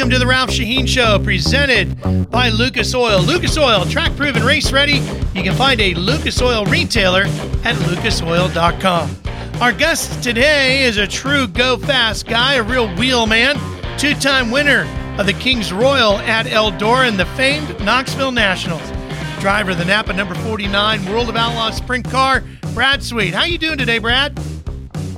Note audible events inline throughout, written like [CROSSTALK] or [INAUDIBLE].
Welcome to the Ralph Sheheen Show, presented by Lucas Oil. Lucas Oil, track proven, race ready. You can find a Lucas Oil retailer at lucasoil.com. Our guest today is a true go fast guy, a real wheel man, two time winner of the Kings Royal at Eldora and the famed Knoxville Nationals. Driver of the Napa number 49 World of Outlaws sprint car, Brad Sweet. How you doing today, Brad?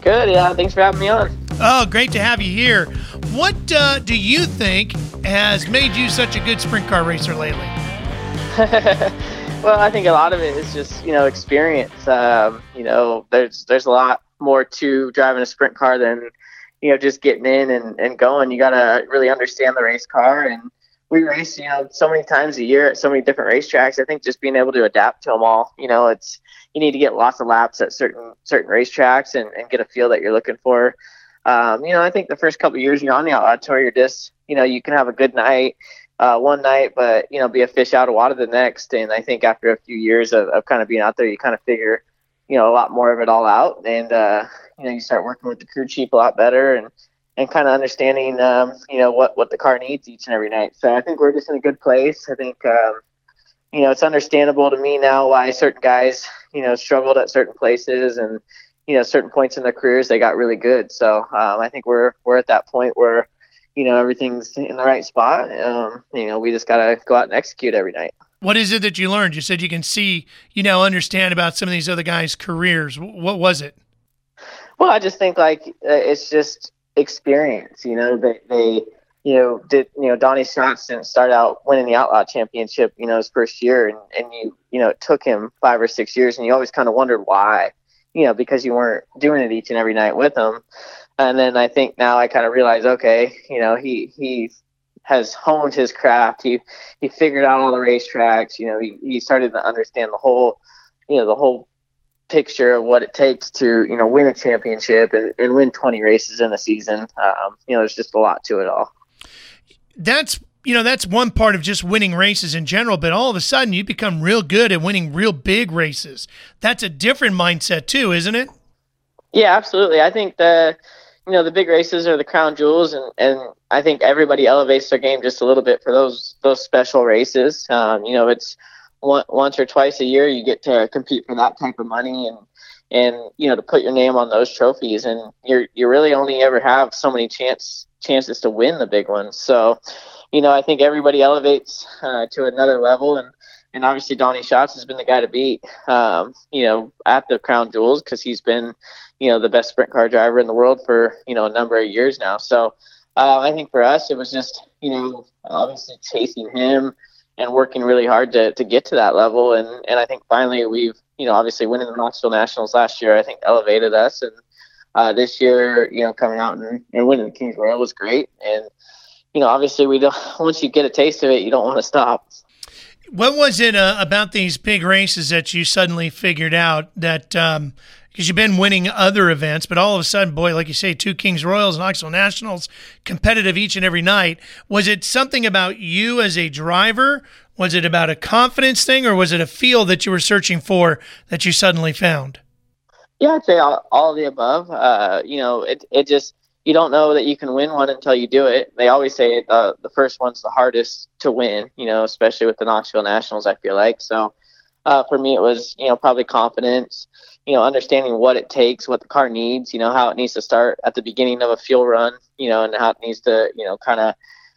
Good, yeah. Thanks for having me on. Oh, great to have you here. What uh, do you think has made you such a good sprint car racer lately? [LAUGHS] well, I think a lot of it is just you know experience. Um, you know, there's there's a lot more to driving a sprint car than you know just getting in and, and going. You gotta really understand the race car, and we race you know so many times a year at so many different racetracks. I think just being able to adapt to them all. You know, it's you need to get lots of laps at certain certain racetracks and, and get a feel that you're looking for. Um, you know, I think the first couple years you're on the outlaw tour, you're just you know you can have a good night. Uh, one night, but you know, be a fish out of water the next. And I think after a few years of, of kind of being out there, you kind of figure, you know, a lot more of it all out. And, uh, you know, you start working with the crew chief a lot better and, and kind of understanding, um, you know, what, what the car needs each and every night. So I think we're just in a good place. I think, um, you know, it's understandable to me now why certain guys, you know, struggled at certain places and, you know, certain points in their careers, they got really good. So um, I think we're, we're at that point where, you know, everything's in the right spot. Um, you know, we just got to go out and execute every night. What is it that you learned? You said you can see, you know, understand about some of these other guys' careers. What was it? Well, I just think like uh, it's just experience. You know, they, they you know, did you know Donnie Schatz didn't start out winning the Outlaw Championship, you know, his first year, and and you you know it took him five or six years, and you always kind of wondered why, you know, because you weren't doing it each and every night with him. And then I think now I kind of realize, okay, you know, he he has honed his craft. He he figured out all the racetracks. You know, he, he started to understand the whole, you know, the whole picture of what it takes to you know win a championship and, and win 20 races in a season. Um, you know, there's just a lot to it all. That's you know that's one part of just winning races in general, but all of a sudden you become real good at winning real big races. That's a different mindset too, isn't it? Yeah, absolutely. I think the you know the big races are the crown jewels, and and I think everybody elevates their game just a little bit for those those special races. Um, you know, it's one, once or twice a year you get to compete for that type of money, and and you know to put your name on those trophies, and you're you really only ever have so many chance chances to win the big ones. So, you know, I think everybody elevates uh, to another level, and and obviously Donnie Schatz has been the guy to beat. Um, you know, at the crown jewels because he's been you know the best sprint car driver in the world for you know a number of years now. So uh, I think for us it was just you know obviously chasing him and working really hard to, to get to that level. And, and I think finally we've, you know, obviously winning the Knoxville Nationals last year, I think elevated us. And uh, this year, you know, coming out and, and winning the Kings Royal was great. And, you know, obviously we don't, [LAUGHS] once you get a taste of it, you don't want to stop. What was it uh, about these big races that you suddenly figured out that um, because you've been winning other events, but all of a sudden, boy, like you say, two Kings Royals, Knoxville Nationals, competitive each and every night. Was it something about you as a driver? Was it about a confidence thing, or was it a feel that you were searching for that you suddenly found? Yeah, I'd say all, all of the above. Uh, you know, it it just you don't know that you can win one until you do it. They always say uh, the first one's the hardest to win. You know, especially with the Knoxville Nationals. I feel like so. Uh, for me, it was you know probably confidence you know, understanding what it takes, what the car needs, you know, how it needs to start at the beginning of a fuel run, you know, and how it needs to, you know, kind of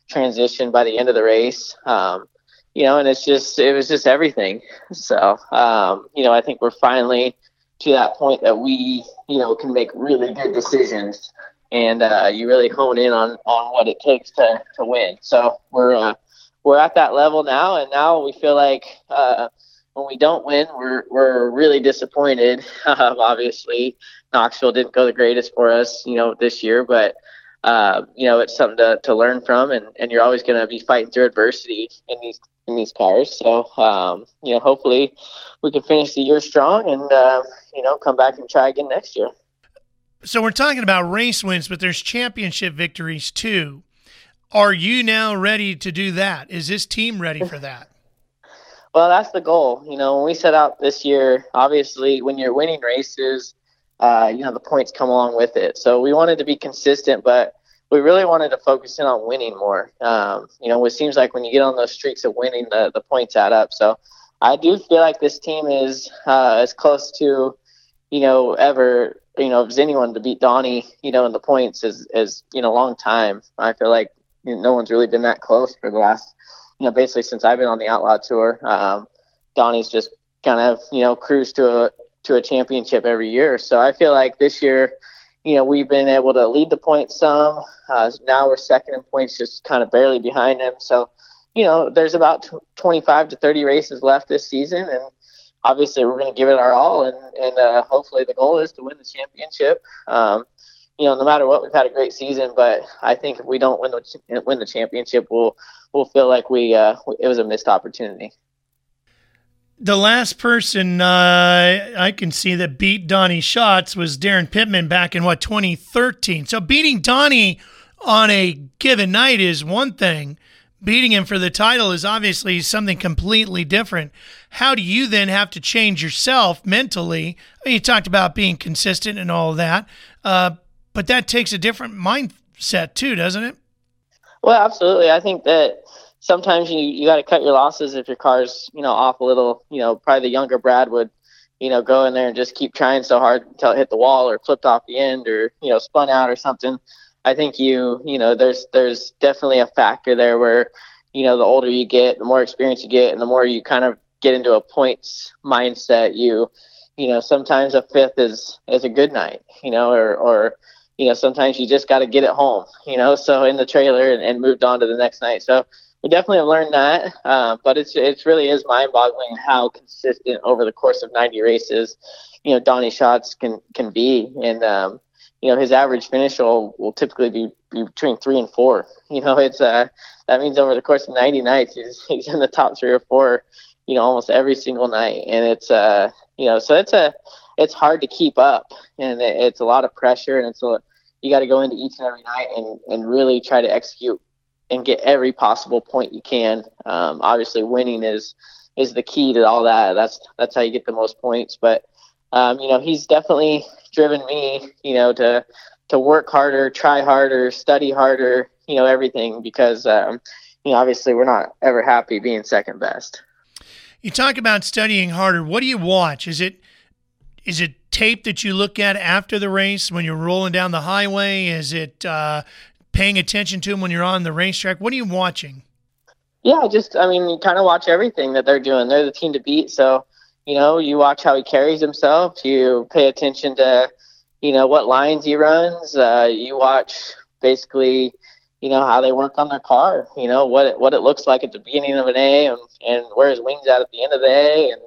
transition by the end of the race. Um, you know, and it's just, it was just everything. [LAUGHS] So, um, you know, I think we're finally to that point that we, you know, can make really good decisions and uh, you really hone in on, on what it takes to, to win. So we're, uh, we're at that level now, and now we feel like, uh, when we don't win, we're we're really disappointed. [LAUGHS] Um, obviously, Knoxville didn't go the greatest for us, you know, this year, but uh, you know, it's something to, to learn from, and, and you're always going to be fighting through adversity in these in these cars. So, um, you know, hopefully, we can finish the year strong, and uh, you know, come back and try again next year. So we're talking about race wins, but there's championship victories too. Are you now ready to do that? Is this team ready for that? Well, that's the goal. You know, when we set out this year, obviously, when you're winning races, uh, you know, the points come along with it. So we wanted to be consistent, but we really wanted to focus in on winning more. Um, you know, it seems like when you get on those streaks of winning, the the points add up. So I do feel like this team is uh, as close to, you know, ever you know, if anyone to beat Donnie, you know, in the points is is you know, long time. I feel like you know, no one's really been that close for the last, you know, basically since I've been on the Outlaw Tour. Um, Donnie's just kind of you know cruised to a to a championship every year. So I feel like this year, you know, we've been able to lead the points some. Uh, now we're second in points, just kind of barely behind him. So, you know, there's about 25 to 30 races left this season, and obviously we're going to give it our all. And and uh, hopefully the goal is to win the championship. Um, you know, no matter what, we've had a great season, but I think if we don't win the win the championship, we'll we'll feel like we uh, it was a missed opportunity the last person uh, I can see that beat Donnie Schatz was Daryn Pittman back in what 2013. So beating Donnie on a given night is one thing. Beating him for the title is obviously something completely different. How do you then have to change yourself mentally? I mean, you talked about being consistent and all of that, uh, but that takes a different mindset too, doesn't it? Well, absolutely. I think that sometimes you you got to cut your losses if your car's you know off a little. You know, probably the younger Brad would you know go in there and just keep trying so hard until it hit the wall or flipped off the end or you know spun out or something. I think you you know there's there's definitely a factor there where you know the older you get, the more experience you get, and the more you kind of get into a points mindset. You you know sometimes a fifth is is a good night. You know or or you know sometimes you just got to get it home. You know so in the trailer and, and moved on to the next night. So we definitely have learned that, uh, but it's it really is mind-boggling how consistent over the course of 90 races, you know, Donnie Schatz can can be, and um, you know his average finish will, will typically be, be between three and four. You know, it's uh that means over the course of 90 nights he's he's in the top three or four, you know, almost every single night, and it's uh you know so it's a it's hard to keep up, and it's a lot of pressure, and it's a you got to go into each and every night and and really try to execute and get every possible point you can. Um, obviously, winning is is the key to all that. That's that's how you get the most points. But um, you know, he's definitely driven me, you know, to to work harder, try harder, study harder, you know, everything because um, you know, obviously, we're not ever happy being second best. You talk about studying harder. What do you watch? Is it is it tape that you look at after the race when you're rolling down the highway? Is it uh, paying attention to them when you're on the racetrack? What are you watching? Yeah, just I mean, you kind of watch everything that they're doing. They're the team to beat, so you know, you watch how he carries himself. You pay attention to, you know, what lines he runs. Uh, you watch basically, you know, how they work on their car. You know what it, what it looks like at the beginning of an A and and where his wings at at the end of the A, and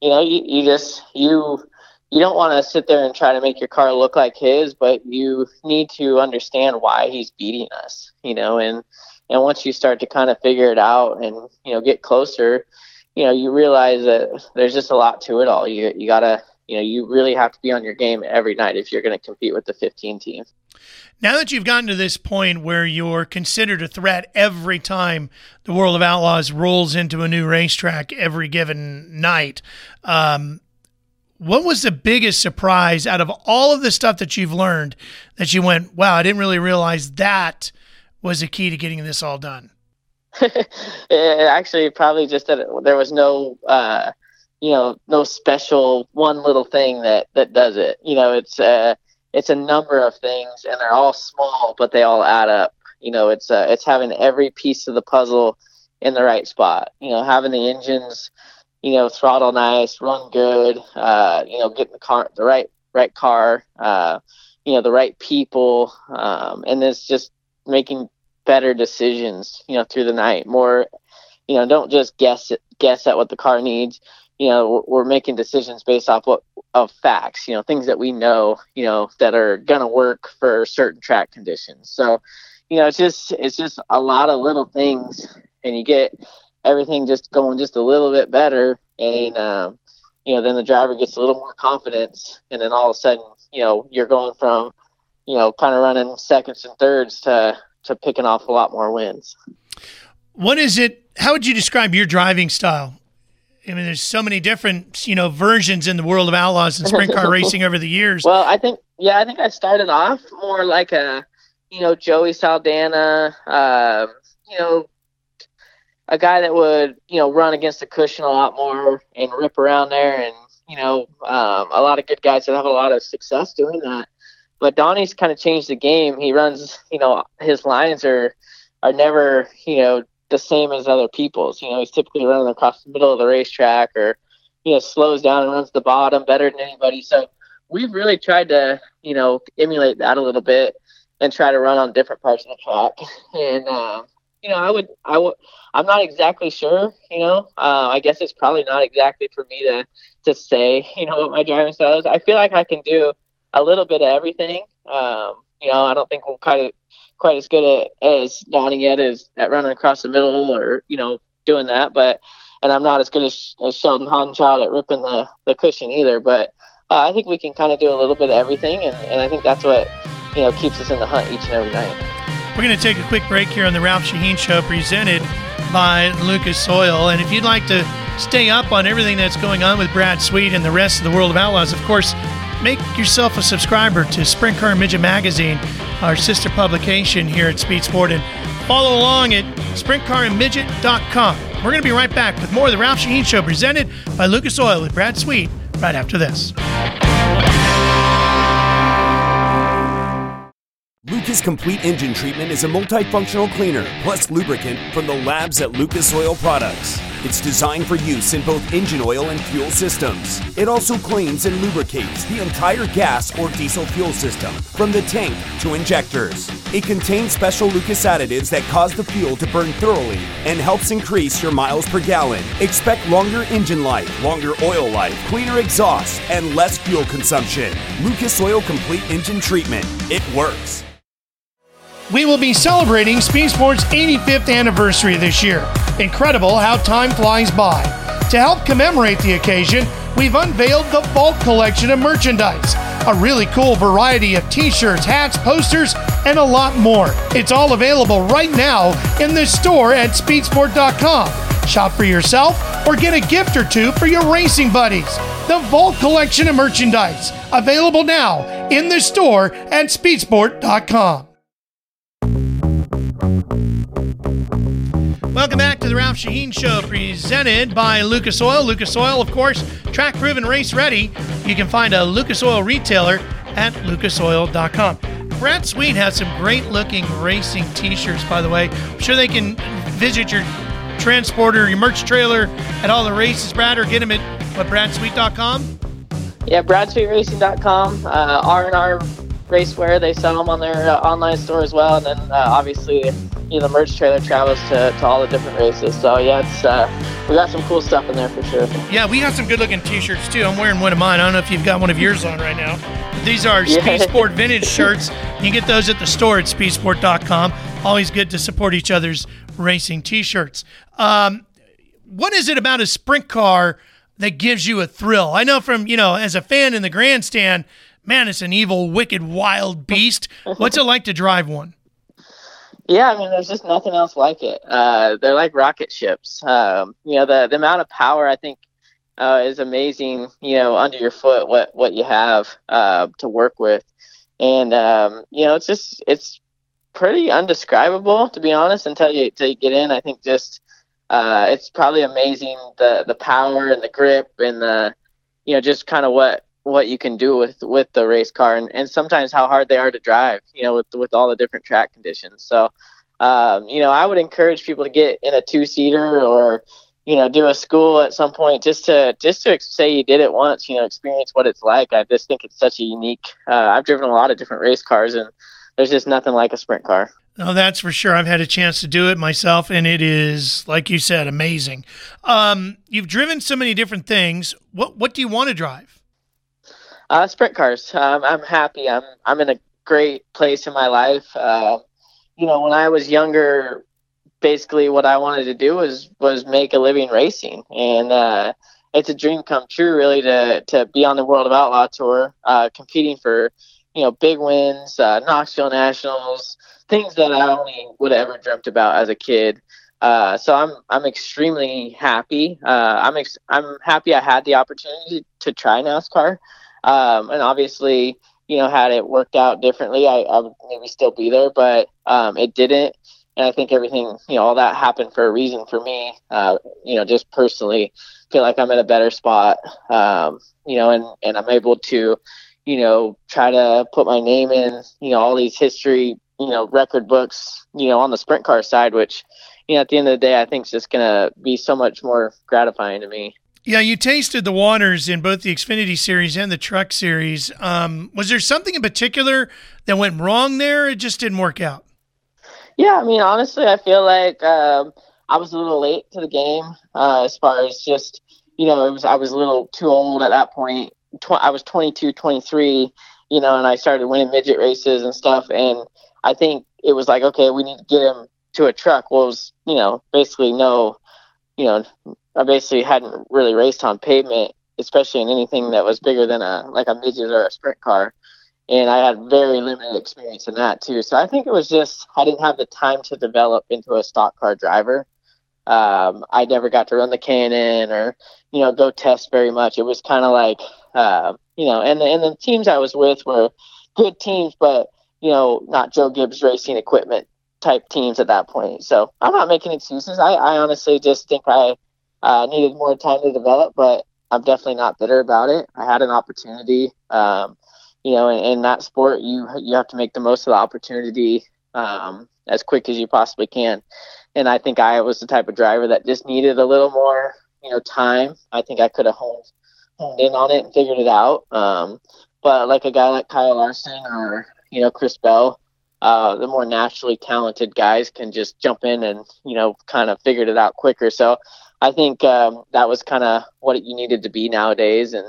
you know, you, you just you you don't want to sit there and try to make your car look like his, but you need to understand why he's beating us, you know, and and once you start to kind of figure it out and you know get closer, you know, you realize that there's just a lot to it all. You you gotta you know you really have to be on your game every night if you're going to compete with the 15 team. Now that you've gotten to this point where you're considered a threat every time the World of Outlaws rolls into a new racetrack every given night, um, what was the biggest surprise out of all of the stuff that you've learned that you went, wow, I didn't really realize that was the key to getting this all done? [LAUGHS] Actually, probably just that there was no, uh, you know, no special one little thing that that does it. You know, it's uh, it's a number of things, and they're all small, but they all add up. You know, it's uh, it's having every piece of the puzzle in the right spot. You know, having the engines you know, throttle nice, run good, uh, you know, getting the car, the right, right car, uh, you know, the right people. Um, and it's just making better decisions, you know, through the night more, you know, don't just guess it, guess at what the car needs. You know, we're, making decisions based off what of facts, you know, things that we know, you know, that are going to work for certain track conditions. So, you know, it's just, it's just a lot of little things and you get, everything just going just a little bit better, and um, you know, then the driver gets a little more confidence, and then all of a sudden, you know, you're going from, you know, kind of running seconds and thirds to to picking off a lot more wins. What is it? How would you describe your driving style? I mean, there's so many different, you know, versions in the world of outlaws and sprint car [LAUGHS] racing over the years. Well, I think, yeah, I think I started off more like a, you know, Joey Saldana, um, you know, a guy that would, you know, run against the cushion a lot more and rip around there, and you know, um, a lot of good guys that have a lot of success doing that. But Donnie's kind of changed the game. He runs, you know, his lines are are never, you know, the same as other people's. You know, he's typically running across the middle of the racetrack or, you know, slows down and runs the bottom better than anybody. So we've really tried to, you know, emulate that a little bit and try to run on different parts of the track. [LAUGHS] And, uh, you know, I would, I would, I'm not exactly sure, you know, uh, I guess it's probably not exactly for me to, to say, [LAUGHS] you know, what my driving style is. I feel like I can do a little bit of everything. Um, you know, I don't think we'll kind of quite as good as Donnie yet is at running across the middle or you know doing that. But and I'm not as good as, as Sheldon Haudenschild at ripping the the cushion either. But uh, I think we can kind of do a little bit of everything, and, and I think that's what you know keeps us in the hunt each and every night. We're going to take a quick break here on the Ralph Sheheen Show, presented by Lucas Oil. And if you'd like to stay up on everything that's going on with Brad Sweet and the rest of the world of outlaws, of course, make yourself a subscriber to Sprint Car Midget Magazine, our sister publication here at Speed Sport, and follow along at sprintcarandmidget.com. We're going to be right back with more of the Ralph Sheheen Show presented by Lucas Oil with Brad Sweet right after this. Lucas Complete Engine Treatment is a multifunctional cleaner plus lubricant from the labs at Lucas Oil Products. It's designed for use in both engine oil and fuel systems. It also cleans and lubricates the entire gas or diesel fuel system, from the tank to injectors. It contains special Lucas additives that cause the fuel to burn thoroughly and helps increase your miles per gallon. Expect longer engine life, longer oil life, cleaner exhaust, and less fuel consumption. Lucas Oil Complete Engine Treatment. It works we will be celebrating Speed Sports' 85th anniversary this year. Incredible how time flies by. To help commemorate the occasion, we've unveiled the Vault collection of merchandise. A really cool variety of t shirts, hats, posters, and a lot more. It's all available right now in the store at speedsport.com. Shop for yourself or get a gift or two for your racing buddies. The Vault collection of merchandise, available now in the store at speedsport.com. Welcome back to the Ralph Sheheen Show, presented by Lucas Oil. Lucas Oil, of course, track proven, race ready. You can find a Lucas Oil retailer at lucasoil.com. Brad Sweet has some great looking racing t shirts, by the way. I'm sure they can visit your transporter, your merch trailer at all the races, Brad, or get them at what, bradsweet.com? Yeah, bradsweetracing.com. Uh, R&R Racewear. They sell them on their uh, online store as well, and then uh, obviously, you know, the merch trailer travels to, to all the different races. So yeah, it's uh, we got some cool stuff in there for sure. Yeah, we have some good looking T-shirts too. I'm wearing one of mine. I don't know if you've got one of yours on right now. These are yeah. Speed Sport [LAUGHS] vintage shirts. You get those at the store at speedsport.com. Always good to support each other's racing T-shirts. Um, what is it about a sprint car that gives you a thrill? I know from you know as a fan in the grandstand man, it's an evil, wicked, wild beast. [LAUGHS] What's it like to drive one? Yeah, I mean, there's just nothing else like it. Uh, they're like rocket ships. Um, you know, the the amount of power I think uh, is amazing. You know, under your foot, what what you have uh, to work with, and um, you know, it's just it's pretty undescribable to be honest until you until you get in. I think just uh, it's probably amazing the the power and the grip and the you know just kind of what what you can do with with the race car and, and sometimes how hard they are to drive you know with with all the different track conditions so um, you know i would encourage people to get in a two seater or you know do a school at some point just to just to say you did it once you know experience what it's like i just think it's such a unique uh, i've driven a lot of different race cars and there's just nothing like a sprint car Oh, that's for sure. I've had a chance to do it myself, and it is, like you said, amazing. Um, you've driven so many different things. What what do you want to drive? Uh, sprint cars. Um, I'm happy. I'm I'm in a great place in my life. Uh, you know, when I was younger, basically what I wanted to do was was make a living racing, and uh, it's a dream come true, really, to to be on the World of Outlaw Tour, uh, competing for you know big wins, uh, Knoxville Nationals, things that I only would have ever dreamt about as a kid. Uh, so I'm I'm extremely happy. Uh, I'm ex- I'm happy I had the opportunity to try NASCAR. Um, and obviously, you know, had it worked out differently, I, I would maybe still be there, but um, it didn't. And I think everything, you know, all that happened for a reason for me. Uh, you know, just personally feel like I'm in a better spot. Um, you know, and and I'm able to, you know, try to put my name in, you know, all these history, you know, record books, you know, on the sprint car side, which, you know, at the end of the day, I think is just gonna be so much more gratifying to me. Yeah, you tasted the waters in both the Xfinity series and the Truck series. Um, was there something in particular that went wrong there? It just didn't work out. Yeah, I mean, honestly, I feel like um, I was a little late to the game uh, as far as just, you know, it was I was a little too old at that point. Tw- I was 22, 23, you know, and I started winning midget races and stuff. And I think it was like, okay, we need to get him to a truck. Well, it was, you know, basically no, you know, I basically hadn't really raced on pavement, especially in anything that was bigger than a like a midget or a sprint car. And I had very limited experience in that too. So I think it was just I didn't have the time to develop into a stock car driver. Um, I never got to run the K&N or you know go test very much. It was kind of like uh, you know, and the, and the teams I was with were good teams, but you know, not Joe Gibbs Racing Equipment type teams at that point. So I'm not making excuses. I, I honestly just think I uh, needed more time to develop, but I'm definitely not bitter about it. I had an opportunity. Um, you know, in, in, that sport, you you have to make the most of the opportunity um, as quick as you possibly can. And I think I was the type of driver that just needed a little more, you know, time. I think I could have honed, honed in on it and figured it out. Um, but like a guy like Kyle Larson or you know Chris Bell, uh, the more naturally talented guys can just jump in and you know kind of figured it out quicker. So I think um, that was kind of what you needed to be nowadays, and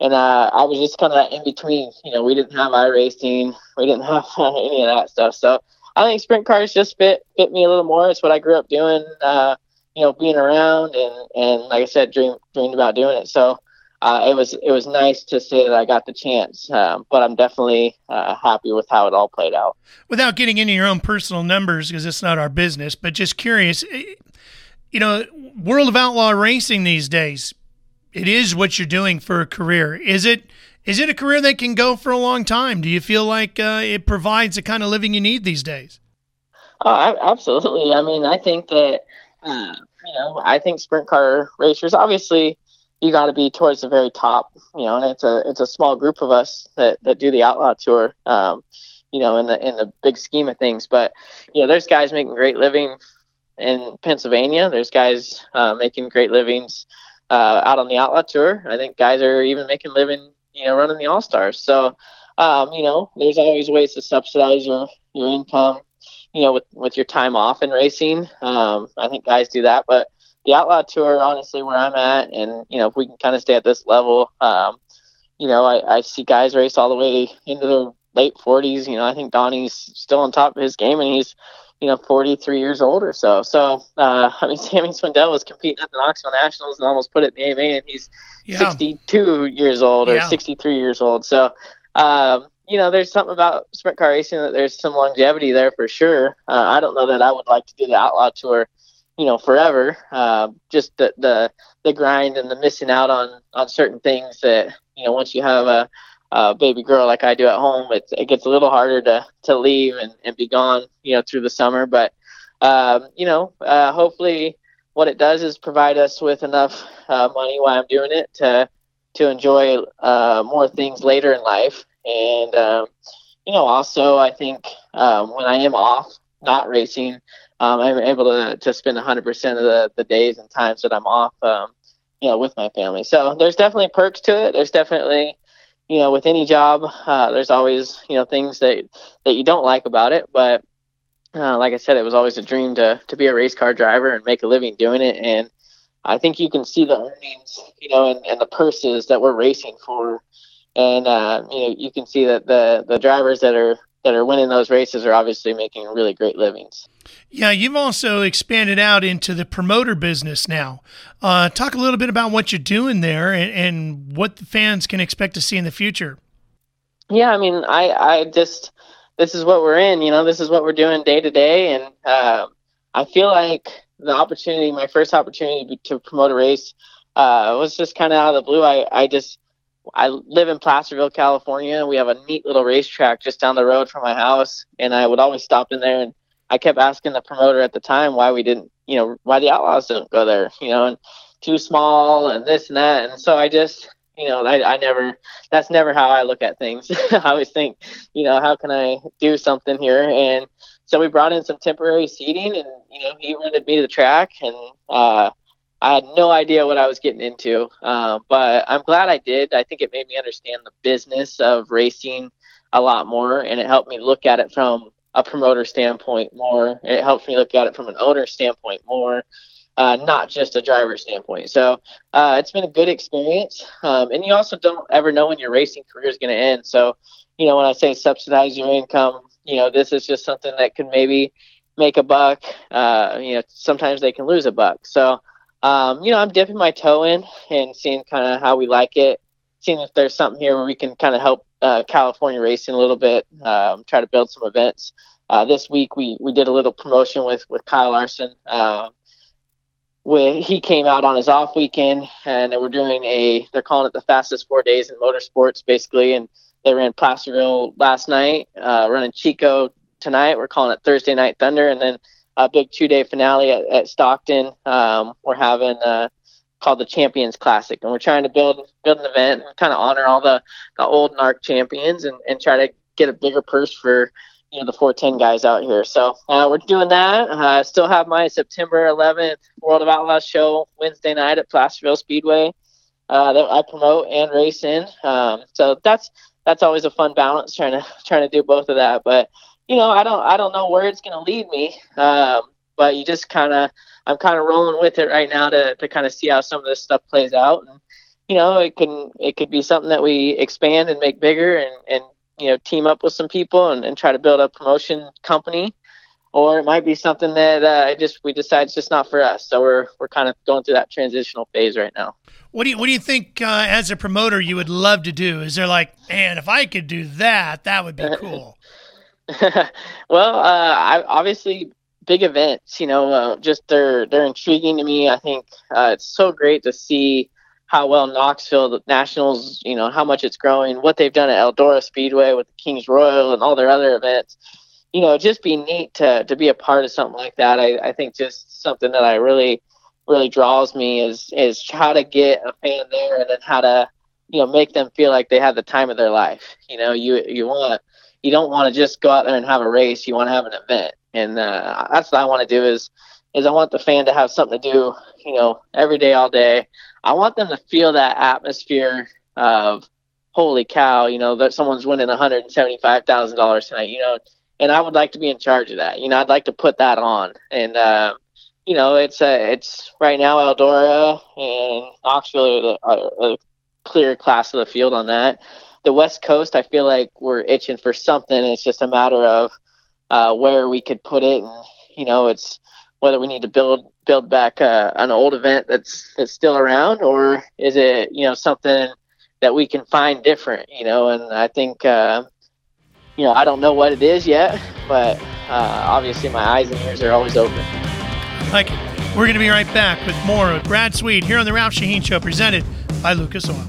and uh, I was just kind of in between. You know, we didn't have iRacing, we didn't [LAUGHS] have any of that stuff. So I think sprint cars just fit fit me a little more. It's what I grew up doing. Uh, you know, being around and and like I said, dream dreamed about doing it. So. Uh, it was it was nice to say that I got the chance, um, but I'm definitely uh, happy with how it all played out. Without getting into your own personal numbers, because it's not our business, but just curious, eh, you know, World of Outlaw Racing these days, it is what you're doing for a career. Is it? Is it a career that can go for a long time? Do you feel like uh, it provides the kind of living you need these days? Oh, absolutely. I mean, I think that uh, you know, I think sprint car racers obviously you got to be towards the very top, you know, and it's a it's a small group of us that, that do the outlaw tour, um, you know, in the in the big scheme of things. But you know, there's guys making great living in Pennsylvania. There's guys uh, making great livings uh, out on the Outlaw Tour. I think guys are even making living, you know, running the All Stars. So, um, you know, there's always ways to subsidize your your income, you know, with with your time off in racing. Um, I think guys do that, but the Outlaw Tour, honestly, where I'm at, and you know, if we can kind of stay at this level, um, you know, I, I see guys race all the way into their late 40s. You know, I think Donnie's still on top of his game, and he's you know, 43 years old or so. So, uh, [LAUGHS] I mean, Sammy Swindell was competing at the Knoxville Nationals and almost put it in the A-main, and he's yeah. 62 years old or yeah. 63 years old. So, um, you know, there's something about sprint car racing that there's some longevity there for sure. Uh, I don't know that I would like to do the Outlaw Tour, you know, forever. Uh, just the, the the grind and the missing out on on certain things that you know once you have a uh, baby girl like I do at home, it, it gets a little harder to, to leave and, and be gone, you know, through the summer. But, um, you know, uh, hopefully what it does is provide us with enough uh, money while I'm doing it to, to enjoy uh, more things later in life. And, um, you know, also I think um, when I am off, not racing, um, I'm able to, to spend 100% of the, the days and times that I'm off, um, you know, with my family. So there's definitely perks to it. There's definitely, you know, with any job, uh, there's always you know things that that you don't like about it. But uh, like I said, it was always a dream to to be a race car driver and make a living doing it. And I think you can see the earnings, you know, and, and the purses that we're racing for. And uh, you know, you can see that the the drivers that are that are winning those races are obviously making really great livings. Yeah, you've also expanded out into the promoter business now. Uh, talk a little bit about what you're doing there and, and, what the fans can expect to see in the future. Yeah, I mean, I, I just this is what we're in. You know, this is what we're doing day to day, and uh, I feel like the opportunity, my first opportunity to promote a race, uh, was just kind of out of the blue. I, I just I live in Placerville, California. We have a neat little racetrack just down the road from my house, and I would always stop in there. And I kept asking the promoter at the time why we didn't, you know, why the Outlaws didn't go there, you know, and too small and this and that. And so I just, you know, I, I never, that's never how I look at things. [LAUGHS] I always think, you know, how can I do something here? And so we brought in some temporary seating, and you know, he rented me to the track, and uh, I had no idea what I was getting into, uh, but I'm glad I did. I think it made me understand the business of racing a lot more, and it helped me look at it from a promoter standpoint more. It helped me look at it from an owner standpoint more, uh, not just a driver standpoint. So uh, it's been a good experience, um, and you also don't ever know when your racing career is going to end. So, you know, when I say subsidize your income, you know, this is just something that can maybe make a buck. Uh, you know, sometimes they can lose a buck. So um, you know, I'm dipping my toe in and seeing kind of how we like it, seeing if there's something here where we can kind of help uh, California racing a little bit, um, try to build some events. Uh, this week we, we did a little promotion with, with Kyle Larson. Uh, he came out on his off weekend and we're doing a, they're calling it the fastest four days in motorsports basically. And they ran Placerville last night, uh, running Chico tonight. We're calling it Thursday Night Thunder. And then a big two day finale at, at Stockton. Um, we're having uh, called the Champions Classic, and we're trying to build build an event and kind of honor all the, the old NARC champions and, and try to get a bigger purse for you know the 410 guys out here. So uh, we're doing that. Uh, I still have my September 11th World of Outlaws show Wednesday night at Placerville Speedway uh, that I promote and race in. Um, so that's that's always a fun balance trying to [LAUGHS] trying to do both of that, but you know, I don't I don't know where it's going to lead me. Um, but you just kind of I'm kind of rolling with it right now to to kind of see how some of this stuff plays out. And you know, it can it could be something that we expand and make bigger and and you know team up with some people and, and try to build a promotion company. Or it might be something that uh, just we decide it's just not for us. So we're we're kind of going through that transitional phase right now. What do you What do you think uh, as a promoter you would love to do? Is there like, man, if I could do that, that would be [LAUGHS] cool. [LAUGHS] well, uh, I obviously big events. You know, uh, just they're they're intriguing to me. I think uh, it's so great to see how well Knoxville the Nationals, you know, how much it's growing, what they've done at Eldora Speedway with the Kings Royal and all their other events. You know, just be neat to to be a part of something like that. I, I think just something that I really really draws me is is how to get a fan there and then how to you know make them feel like they have the time of their life. You know, you you want you don't want to just go out there and have a race. You want to have an event, and uh, that's what I want to do. Is is I want the fan to have something to do. You know, every day, all day. I want them to feel that atmosphere of holy cow. You know that someone's winning one hundred and seventy five thousand dollars tonight. You know, and I would like to be in charge of that. You know, I'd like to put that on, and uh, you know, it's uh, it's right now Eldora and Knoxville are, are a clear class of the field on that the West Coast, I feel like we're itching for something. It's just a matter of uh, where we could put it, and you know, it's whether we need to build build back uh, an old event that's that's still around, or is it you know something that we can find different, you know? And I think uh, you know I don't know what it is yet, but uh, obviously my eyes and ears are always open. Like we're going to be right back with more of Brad Sweet here on the Ralph Sheheen Show, presented by Lucas Oil.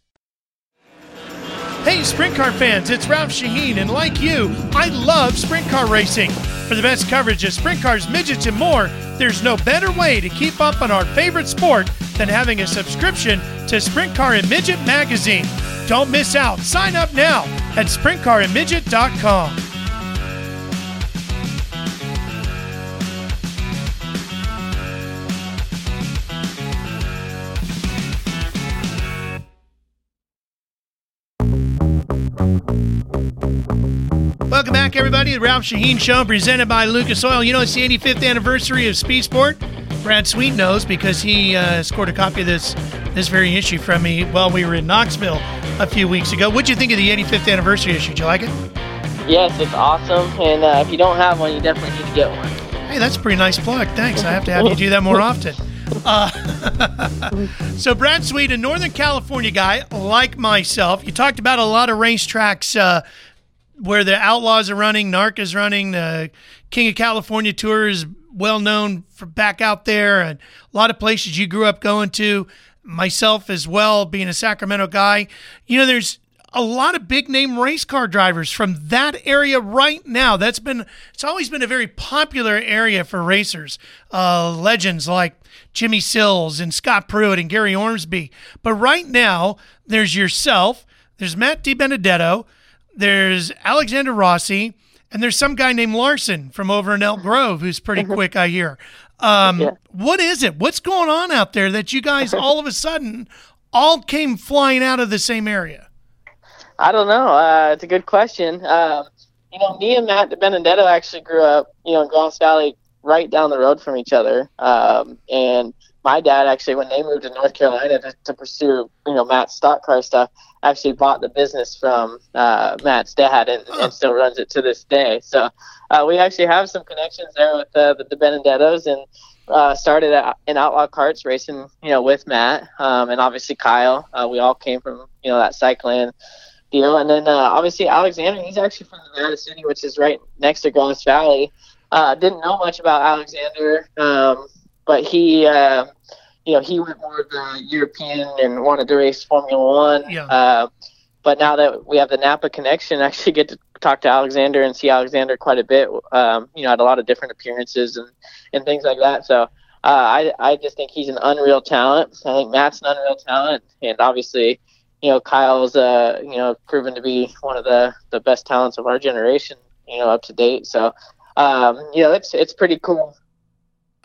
Hey, sprint car fans, it's Ralph Sheheen, and like you, I love sprint car racing. For the best coverage of sprint cars, midgets, and more, there's no better way to keep up on our favorite sport than having a subscription to Sprint Car and Midget magazine. Don't miss out. Sign up now at sprintcarandmidget.com. back, everybody. The Ralph Sheheen Show, presented by Lucas Oil. You know, it's the 85th anniversary of Speed Sport. Brad Sweet knows because he uh, scored a copy of this this very issue from me while we were in Knoxville a few weeks ago. What'd you think of the 85th anniversary issue? Did you like it? Yes, it's awesome. And uh, if you don't have one, you definitely need to get one. Hey, that's a pretty nice plug. Thanks. I have to have you do that more often. Uh, [LAUGHS] so, Brad Sweet, a Northern California guy like myself, you talked about a lot of racetracks uh, where the Outlaws are running, NARC is running, the King of California Tour is well known for back out there, and a lot of places you grew up going to. Myself as well, being a Sacramento guy, you know, there's a lot of big name race car drivers from that area right now. That's been it's always been a very popular area for racers. Uh, legends like Jimmy Sills and Scott Pruett and Gary Ormsby. But right now, there's yourself, there's Matt DiBenedetto, there's Alexander Rossi, and there's some guy named Larson from over in Elk Grove who's pretty quick, I hear. Um, yeah. What is it? What's going on out there that you guys [LAUGHS] all of a sudden all came flying out of the same area? I don't know. Uh, it's a good question. Uh, you know, me and Matt Benedetto actually grew up, you know, in Grass Valley, right down the road from each other. Um, and my dad actually, when they moved to North Carolina to, to pursue, you know, Matt's stock car stuff, actually bought the business from uh, Matt's dad and, and still runs it to this day. So uh, we actually have some connections there with uh, the, the Benedettos and uh, started in Outlaw Karts racing, you know, with Matt um, and obviously Kyle. Uh, we all came from, you know, that cycling deal. And then uh, obviously Alexander, he's actually from Nevada City, which is right next to Grass Valley. Uh, didn't know much about Alexander, um, but he, uh, you know, he went more of the European and wanted to race Formula One. Yeah. Uh, but now that we have the Napa connection, I actually get to talk to Alexander and see Alexander quite a bit. Um, you know, at a lot of different appearances and and things like that. So. Uh, I, I just think he's an unreal talent. I think Matt's an unreal talent, and obviously, you know, Kyle's uh, you know proven to be one of the the best talents of our generation. You know, up to date. So, um, you know, it's it's pretty cool.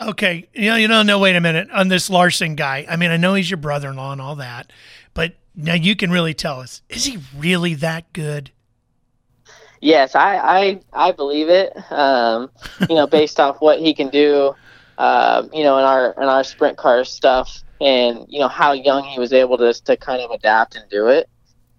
Okay, you know, you know, no, wait a minute on this Larson guy. I mean, I know he's your brother-in-law and all that, but now you can really tell us: is he really that good? Yes, I I, I believe it. Um, you know, based off what he can do, um, you know, in our in our sprint car stuff, and you know how young he was able to to kind of adapt and do it.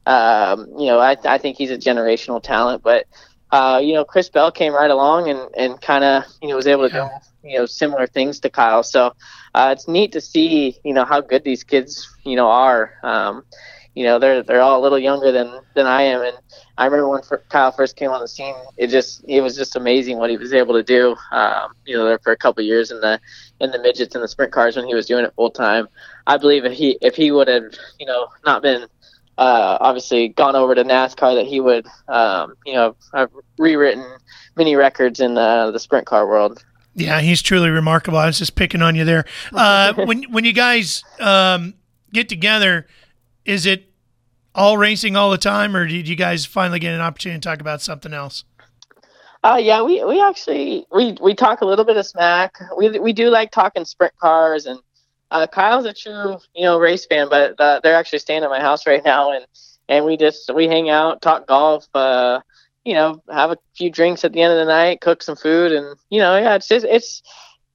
Um, you know, I I think he's a generational talent, but uh, you know, Chris Bell came right along and, and kind of, you know, was able to do, you know, similar things to Kyle. So uh, it's neat to see, you know, how good these kids, you know, are. Um, you know, they're they're all a little younger than than I am, and I remember when Kyle first came on the scene, it just it was just amazing what he was able to do. Um, you know, there for a couple years in the in the midgets and the sprint cars when he was doing it full time. I believe if he if he would have, you know, not been uh, obviously gone over to NASCAR that he would, um, you know, have rewritten many records in the, the sprint car world. Yeah, he's truly remarkable. I was just picking on you there. Uh, [LAUGHS] when when you guys um, get together, is it all racing all the time, or did you guys finally get an opportunity to talk about something else? Uh, yeah, we, we actually we, we talk a little bit of smack. We we do like talking sprint cars and uh, Kyle's a true, you know, race fan, but uh, they're actually staying at my house right now, and and we just we hang out, talk golf, uh, you know, have a few drinks at the end of the night, cook some food, and you know, yeah, it's just it's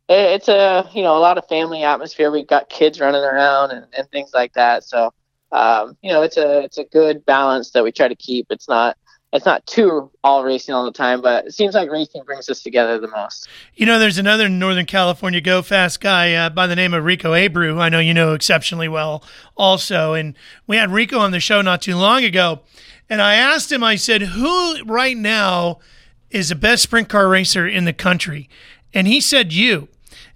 it's a you know a lot of family atmosphere. We've got kids running around and, and things like that, so um, you know, it's a it's a good balance that we try to keep. It's not it's not too all racing all the time, but it seems like racing brings us together the most. You know, there's another Northern California go fast guy uh, by the name of Rico Abreu. I know you know exceptionally well also. And we had Rico on the show not too long ago. And I asked him, I said, who right now is the best sprint car racer in the country? And he said, you.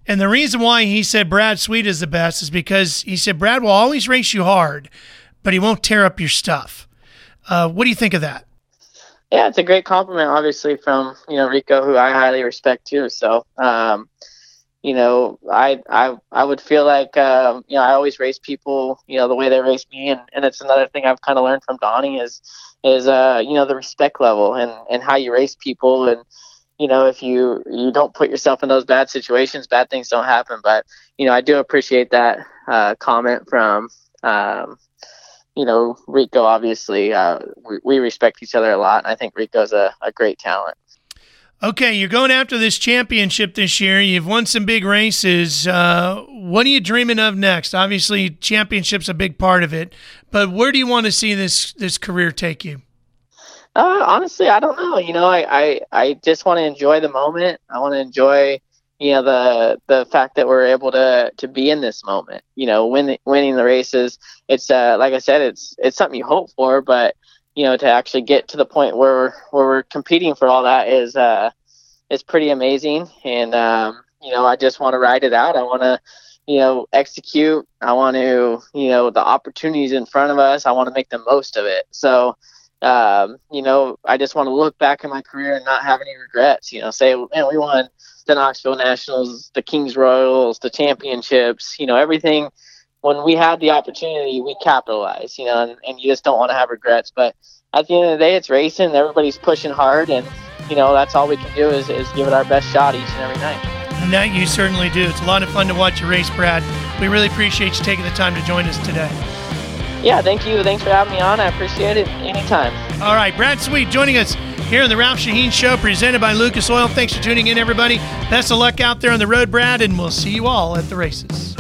And the reason why he said Brad Sweet is the best is because he said Brad will always race you hard, but he won't tear up your stuff. Uh, what do you think of that? Yeah, it's a great compliment, obviously, from you know Rico, who I highly respect too. So, um, you know, I I I would feel like um, you know I always race people, you know, the way they race me, and and it's another thing I've kind of learned from Donnie is is uh you know the respect level and and how you race people and you know if you you don't put yourself in those bad situations bad things don't happen but you know i do appreciate that uh, comment from um, you know, Rico, obviously, uh, we, we, respect each other a lot. and I think Rico's a, a great talent. Okay, you're going after this championship this year. You've won some big races. Uh, what are you dreaming of next? Obviously, championship's a big part of it, but where do you want to see this this career take you? Uh, honestly, I don't know. You know, I, I, I just want to enjoy the moment. I want to enjoy, you know, the the fact that we're able to to be in this moment. You know, win, winning the races. It's uh, like I said, it's it's something you hope for, but you know, to actually get to the point where where we're competing for all that is uh, is pretty amazing. And um, you know, I just want to ride it out. I want to, you know, execute. I want to, you know, the opportunities in front of us. I want to make the most of it. So, um, you know, I just want to look back in my career and not have any regrets. You know, say, man, we won the Knoxville Nationals, the Kings Royals, the championships. You know, everything when we had the opportunity, we capitalized, you know, and, and you just don't want to have regrets. But at the end of the day, it's racing. Everybody's pushing hard, and you know that's all we can do is, is give it our best shot each and every night. And that you certainly do. It's a lot of fun to watch you race, Brad. We really appreciate you taking the time to join us today. Yeah, thank you. Thanks for having me on. I appreciate it anytime. All right, Brad Sweet joining us here on the Ralph Sheheen Show, presented by Lucas Oil. Thanks for tuning in, everybody. Best of luck out there on the road, Brad, and we'll see you all at the races.